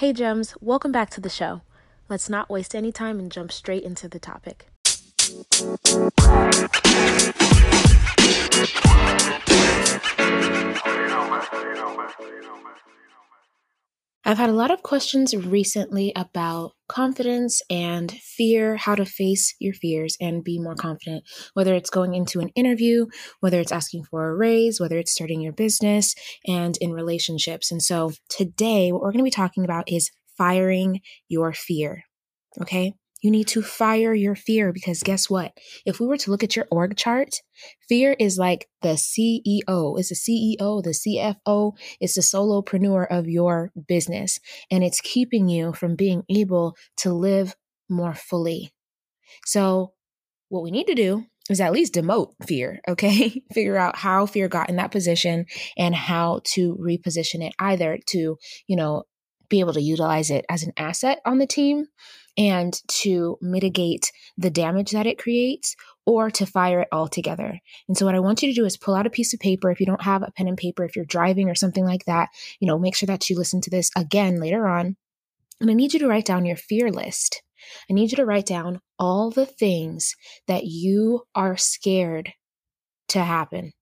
Hey, Gems, welcome back to the show. Let's not waste any time and jump straight into the topic. I've had a lot of questions recently about confidence and fear, how to face your fears and be more confident, whether it's going into an interview, whether it's asking for a raise, whether it's starting your business, and in relationships. And so today, what we're going to be talking about is firing your fear. Okay. You need to fire your fear because guess what? If we were to look at your org chart, fear is like the CEO, it's the CEO, the CFO, it's the solopreneur of your business, and it's keeping you from being able to live more fully. So, what we need to do is at least demote fear, okay? Figure out how fear got in that position and how to reposition it either to, you know, be able to utilize it as an asset on the team and to mitigate the damage that it creates or to fire it altogether. And so what I want you to do is pull out a piece of paper if you don't have a pen and paper if you're driving or something like that, you know, make sure that you listen to this again later on. And I need you to write down your fear list. I need you to write down all the things that you are scared to happen.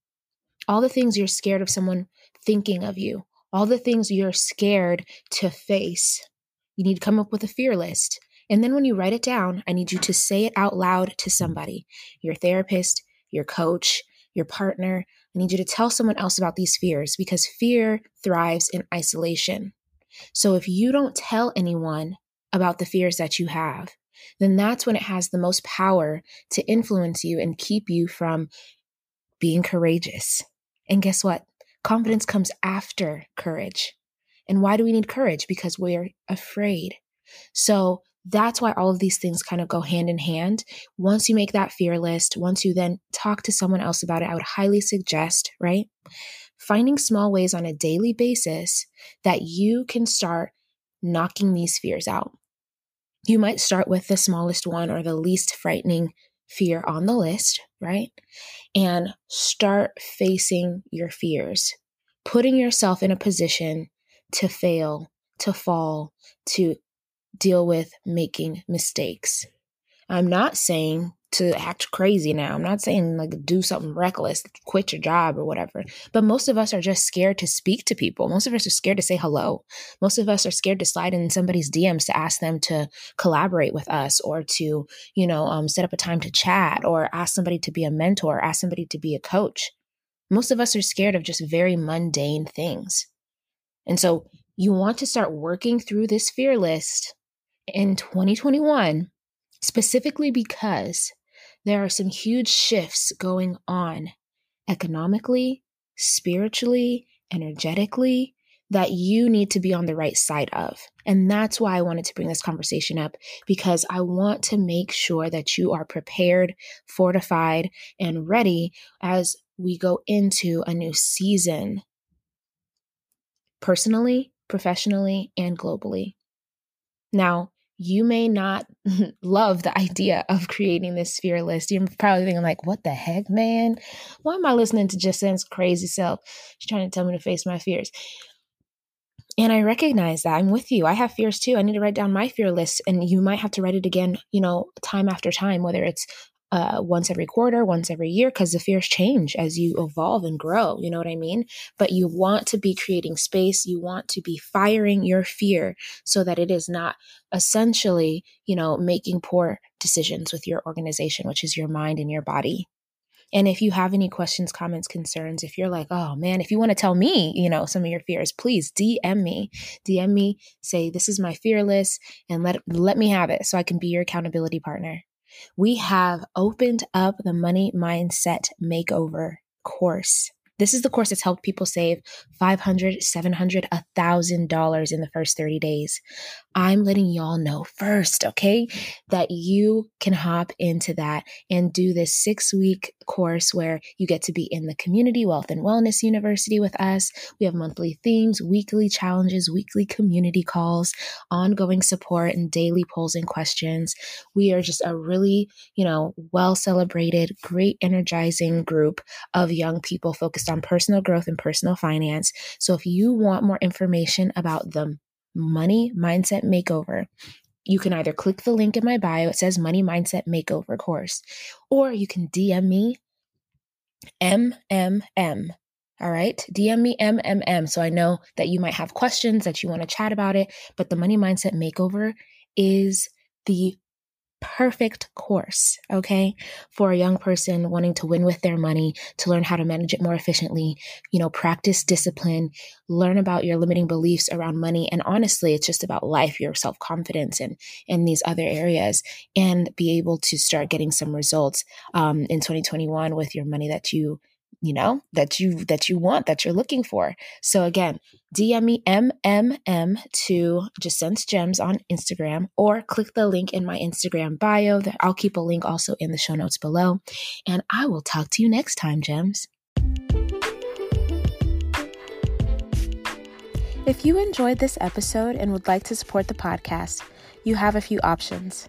All the things you're scared of someone thinking of you, all the things you're scared to face. You need to come up with a fear list. And then when you write it down, I need you to say it out loud to somebody your therapist, your coach, your partner. I need you to tell someone else about these fears because fear thrives in isolation. So if you don't tell anyone about the fears that you have, then that's when it has the most power to influence you and keep you from being courageous. And guess what? Confidence comes after courage. And why do we need courage? Because we're afraid. So that's why all of these things kind of go hand in hand. Once you make that fear list, once you then talk to someone else about it, I would highly suggest, right? Finding small ways on a daily basis that you can start knocking these fears out. You might start with the smallest one or the least frightening fear on the list, right? And start facing your fears, putting yourself in a position to fail, to fall, to deal with making mistakes. I'm not saying to act crazy now. I'm not saying like do something reckless, quit your job or whatever. But most of us are just scared to speak to people. Most of us are scared to say hello. Most of us are scared to slide in somebody's DMs to ask them to collaborate with us or to, you know, um, set up a time to chat or ask somebody to be a mentor, ask somebody to be a coach. Most of us are scared of just very mundane things. And so you want to start working through this fear list in 2021 specifically because there are some huge shifts going on economically, spiritually, energetically that you need to be on the right side of. And that's why I wanted to bring this conversation up because I want to make sure that you are prepared, fortified, and ready as we go into a new season personally, professionally, and globally. Now, you may not love the idea of creating this fear list. You're probably thinking, like, what the heck, man? Why am I listening to Jacin's crazy self? She's trying to tell me to face my fears. And I recognize that I'm with you. I have fears too. I need to write down my fear list, and you might have to write it again, you know, time after time, whether it's uh, once every quarter, once every year, because the fears change as you evolve and grow. You know what I mean? But you want to be creating space. You want to be firing your fear so that it is not essentially, you know, making poor decisions with your organization, which is your mind and your body. And if you have any questions, comments, concerns, if you're like, oh man, if you want to tell me, you know, some of your fears, please DM me. DM me, say this is my fear list and let let me have it so I can be your accountability partner we have opened up the Money Mindset Makeover course. This is the course that's helped people save $500, $700, $1,000 in the first 30 days. I'm letting y'all know first, okay, that you can hop into that and do this six week course where you get to be in the Community Wealth and Wellness University with us. We have monthly themes, weekly challenges, weekly community calls, ongoing support, and daily polls and questions. We are just a really, you know, well celebrated, great, energizing group of young people focused on personal growth and personal finance. So if you want more information about the Money Mindset Makeover. You can either click the link in my bio, it says Money Mindset Makeover course, or you can DM me MMM. All right. DM me MMM so I know that you might have questions that you want to chat about it. But the Money Mindset Makeover is the perfect course, okay, for a young person wanting to win with their money, to learn how to manage it more efficiently, you know, practice discipline, learn about your limiting beliefs around money. And honestly, it's just about life, your self confidence, and in these other areas, and be able to start getting some results um, in 2021 with your money that you you know that you that you want that you're looking for. So again dm me mmm to just sense gems on instagram or click the link in my instagram bio. That i'll keep a link also in the show notes below. And i will talk to you next time gems. If you enjoyed this episode and would like to support the podcast you have a few options